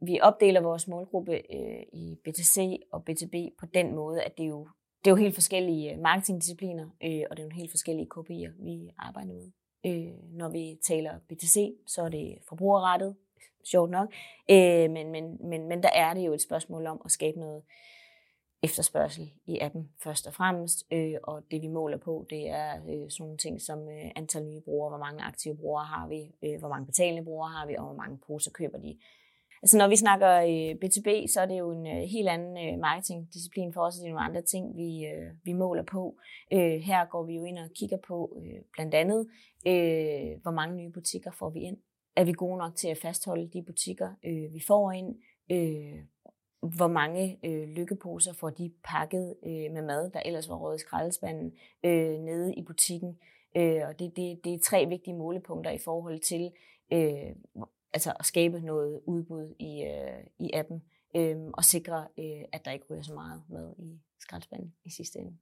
vi opdeler vores målgruppe øh, i BTC og BTB på den måde, at det er jo, det er jo helt forskellige øh, marketingdiscipliner, øh, og det er jo helt forskellige KPI'er, vi arbejder med. Øh, når vi taler BTC, så er det forbrugerrettet, sjovt nok, øh, men, men, men, men der er det jo et spørgsmål om at skabe noget efterspørgsel i appen først og fremmest, øh, og det vi måler på, det er øh, sådan nogle ting som øh, antal nye brugere, hvor mange aktive brugere har vi, øh, hvor mange betalende brugere har vi, og hvor mange poser køber de. Altså når vi snakker øh, B2B, så er det jo en øh, helt anden øh, marketingdisciplin for os, og det er nogle andre ting, vi, vi måler på. Her går vi jo ind og kigger på blandt andet, hvor mange nye butikker får vi ind. Er vi gode nok til at fastholde de butikker, vi får ind? Hvor mange øh, lykkeposer får de pakket øh, med mad, der ellers var råd i skraldespanden, øh, nede i butikken. Øh, og det, det, det er tre vigtige målepunkter i forhold til øh, altså at skabe noget udbud i, øh, i appen, øh, og sikre, øh, at der ikke ryger så meget med i skraldespanden i sidste ende.